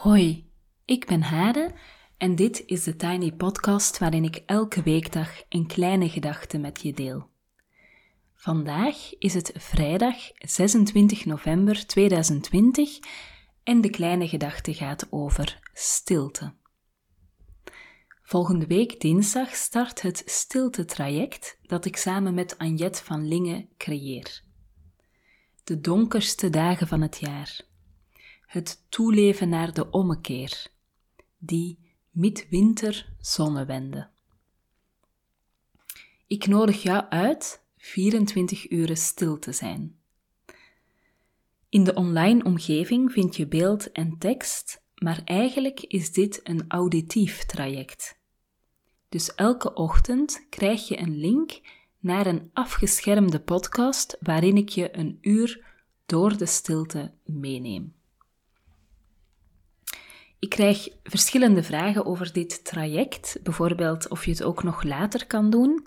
Hoi, ik ben Hade en dit is de Tiny Podcast waarin ik elke weekdag een kleine gedachte met je deel. Vandaag is het vrijdag 26 november 2020 en de kleine gedachte gaat over stilte. Volgende week dinsdag start het stilte-traject dat ik samen met Anjet van Lingen creëer. De donkerste dagen van het jaar het toeleven naar de ommekeer, die midwinter zonnewende. Ik nodig jou uit 24 uur stil te zijn. In de online omgeving vind je beeld en tekst, maar eigenlijk is dit een auditief traject. Dus elke ochtend krijg je een link naar een afgeschermde podcast waarin ik je een uur door de stilte meeneem. Ik krijg verschillende vragen over dit traject, bijvoorbeeld of je het ook nog later kan doen.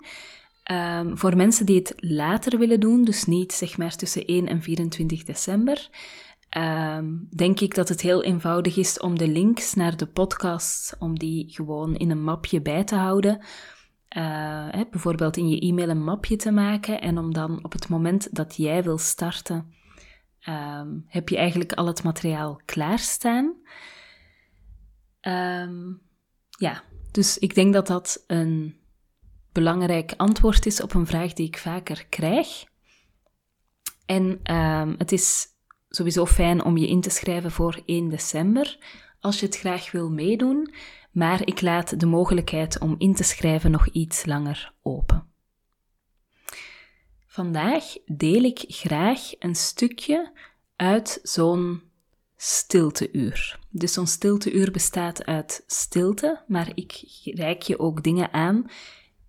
Um, voor mensen die het later willen doen, dus niet zeg maar tussen 1 en 24 december, um, denk ik dat het heel eenvoudig is om de links naar de podcast, om die gewoon in een mapje bij te houden. Uh, hè, bijvoorbeeld in je e-mail een mapje te maken en om dan op het moment dat jij wil starten, um, heb je eigenlijk al het materiaal klaarstaan. Um, ja, dus ik denk dat dat een belangrijk antwoord is op een vraag die ik vaker krijg. En um, het is sowieso fijn om je in te schrijven voor 1 december als je het graag wil meedoen, maar ik laat de mogelijkheid om in te schrijven nog iets langer open. Vandaag deel ik graag een stukje uit zo'n stilteuur. Dus zo'n stilteuur bestaat uit stilte, maar ik reik je ook dingen aan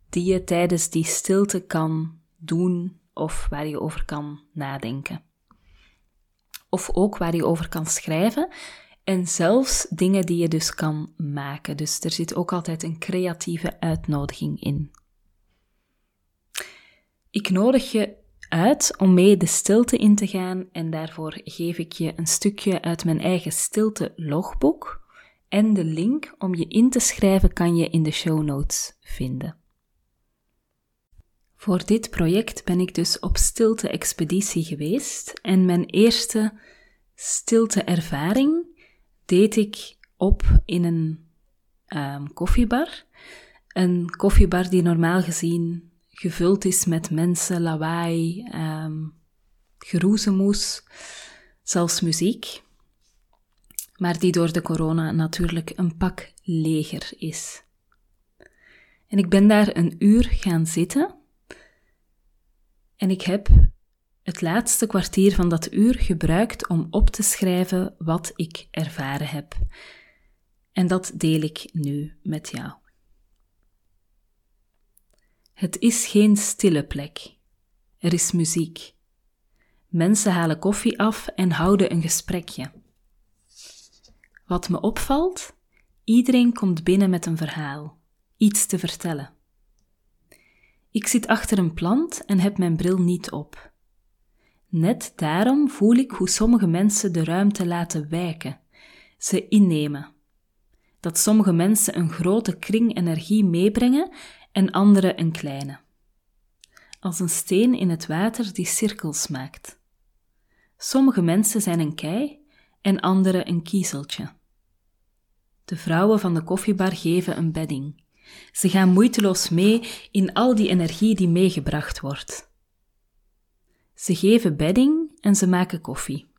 die je tijdens die stilte kan doen of waar je over kan nadenken. Of ook waar je over kan schrijven en zelfs dingen die je dus kan maken. Dus er zit ook altijd een creatieve uitnodiging in. Ik nodig je uit om mee de stilte in te gaan en daarvoor geef ik je een stukje uit mijn eigen stilte logboek en de link om je in te schrijven kan je in de show notes vinden. Voor dit project ben ik dus op stilte-expeditie geweest en mijn eerste stilte-ervaring deed ik op in een um, koffiebar. Een koffiebar die normaal gezien gevuld is met mensen, lawaai, um, geroezemoes, zelfs muziek. Maar die door de corona natuurlijk een pak leger is. En ik ben daar een uur gaan zitten. En ik heb het laatste kwartier van dat uur gebruikt om op te schrijven wat ik ervaren heb. En dat deel ik nu met jou. Het is geen stille plek. Er is muziek. Mensen halen koffie af en houden een gesprekje. Wat me opvalt, iedereen komt binnen met een verhaal, iets te vertellen. Ik zit achter een plant en heb mijn bril niet op. Net daarom voel ik hoe sommige mensen de ruimte laten wijken, ze innemen. Dat sommige mensen een grote kring energie meebrengen en andere een kleine. Als een steen in het water die cirkels maakt. Sommige mensen zijn een kei en andere een kiezeltje. De vrouwen van de koffiebar geven een bedding. Ze gaan moeiteloos mee in al die energie die meegebracht wordt. Ze geven bedding en ze maken koffie.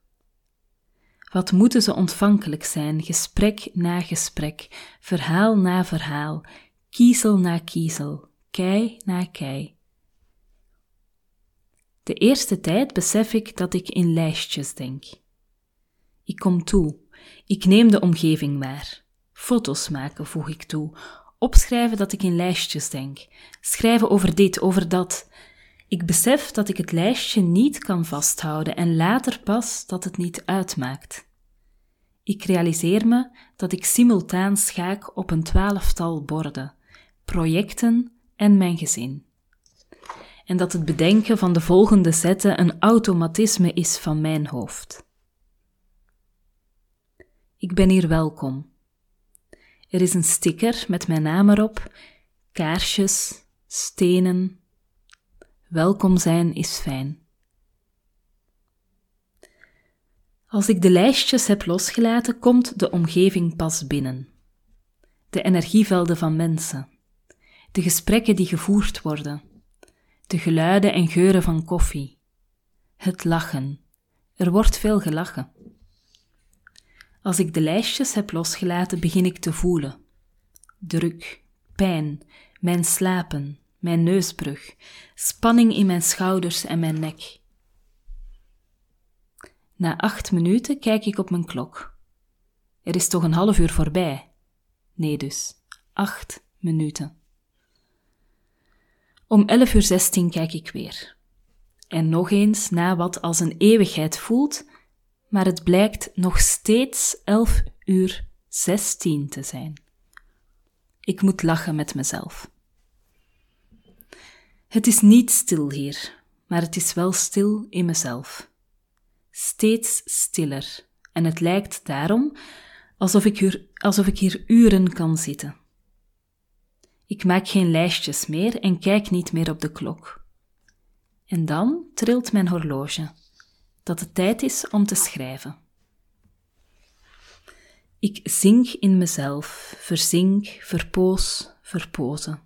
Wat moeten ze ontvankelijk zijn, gesprek na gesprek, verhaal na verhaal, kiezel na kiezel, kei na kei. De eerste tijd besef ik dat ik in lijstjes denk. Ik kom toe, ik neem de omgeving waar. Foto's maken voeg ik toe, opschrijven dat ik in lijstjes denk, schrijven over dit, over dat. Ik besef dat ik het lijstje niet kan vasthouden en later pas dat het niet uitmaakt. Ik realiseer me dat ik simultaan schaak op een twaalftal borden, projecten en mijn gezin. En dat het bedenken van de volgende zetten een automatisme is van mijn hoofd. Ik ben hier welkom. Er is een sticker met mijn naam erop, kaarsjes, stenen. Welkom zijn is fijn. Als ik de lijstjes heb losgelaten, komt de omgeving pas binnen. De energievelden van mensen, de gesprekken die gevoerd worden, de geluiden en geuren van koffie, het lachen. Er wordt veel gelachen. Als ik de lijstjes heb losgelaten, begin ik te voelen. Druk, pijn, mijn slapen, mijn neusbrug, spanning in mijn schouders en mijn nek. Na acht minuten kijk ik op mijn klok. Er is toch een half uur voorbij? Nee dus, acht minuten. Om elf uur zestien kijk ik weer. En nog eens na wat als een eeuwigheid voelt, maar het blijkt nog steeds elf uur zestien te zijn. Ik moet lachen met mezelf. Het is niet stil hier, maar het is wel stil in mezelf. Steeds stiller, en het lijkt daarom alsof ik hier, alsof ik hier uren kan zitten. Ik maak geen lijstjes meer en kijk niet meer op de klok. En dan trilt mijn horloge, dat het tijd is om te schrijven. Ik zink in mezelf, verzink, verpoos, verpozen.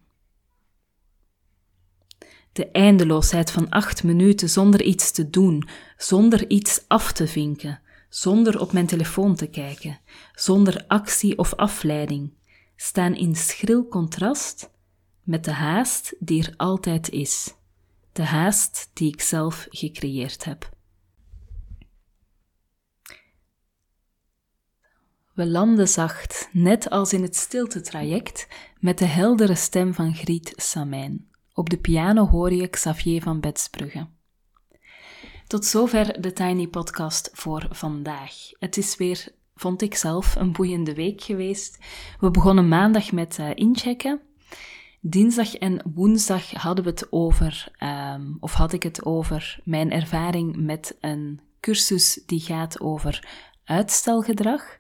De eindeloosheid van acht minuten zonder iets te doen, zonder iets af te vinken, zonder op mijn telefoon te kijken, zonder actie of afleiding, staan in schril contrast met de haast die er altijd is, de haast die ik zelf gecreëerd heb. We landen zacht, net als in het stiltetraject, met de heldere stem van Griet Samijn. Op de piano hoor je Xavier van Betsbrugge. Tot zover de Tiny Podcast voor vandaag. Het is weer, vond ik zelf, een boeiende week geweest. We begonnen maandag met uh, inchecken. Dinsdag en woensdag hadden we het over, um, of had ik het over, mijn ervaring met een cursus die gaat over uitstelgedrag.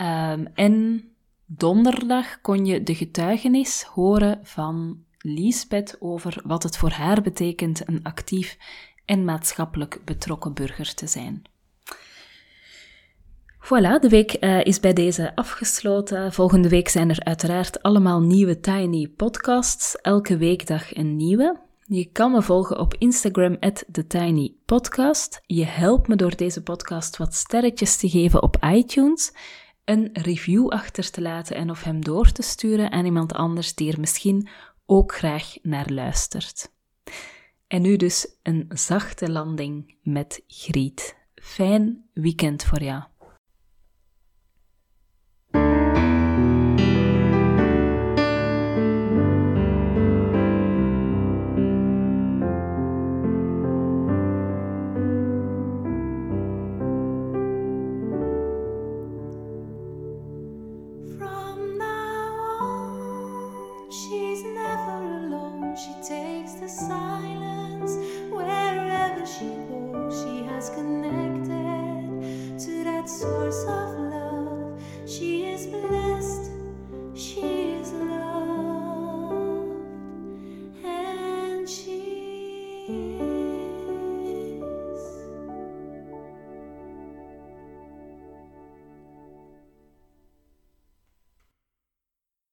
Um, en donderdag kon je de getuigenis horen van Liesbeth over wat het voor haar betekent een actief en maatschappelijk betrokken burger te zijn. Voilà, de week uh, is bij deze afgesloten. Volgende week zijn er uiteraard allemaal nieuwe Tiny podcasts. Elke weekdag een nieuwe. Je kan me volgen op Instagram, TheTinyPodcast. Je helpt me door deze podcast wat sterretjes te geven op iTunes, een review achter te laten en of hem door te sturen aan iemand anders die er misschien ook graag naar luistert. En nu dus een zachte landing met Griet. Fijn weekend voor jou.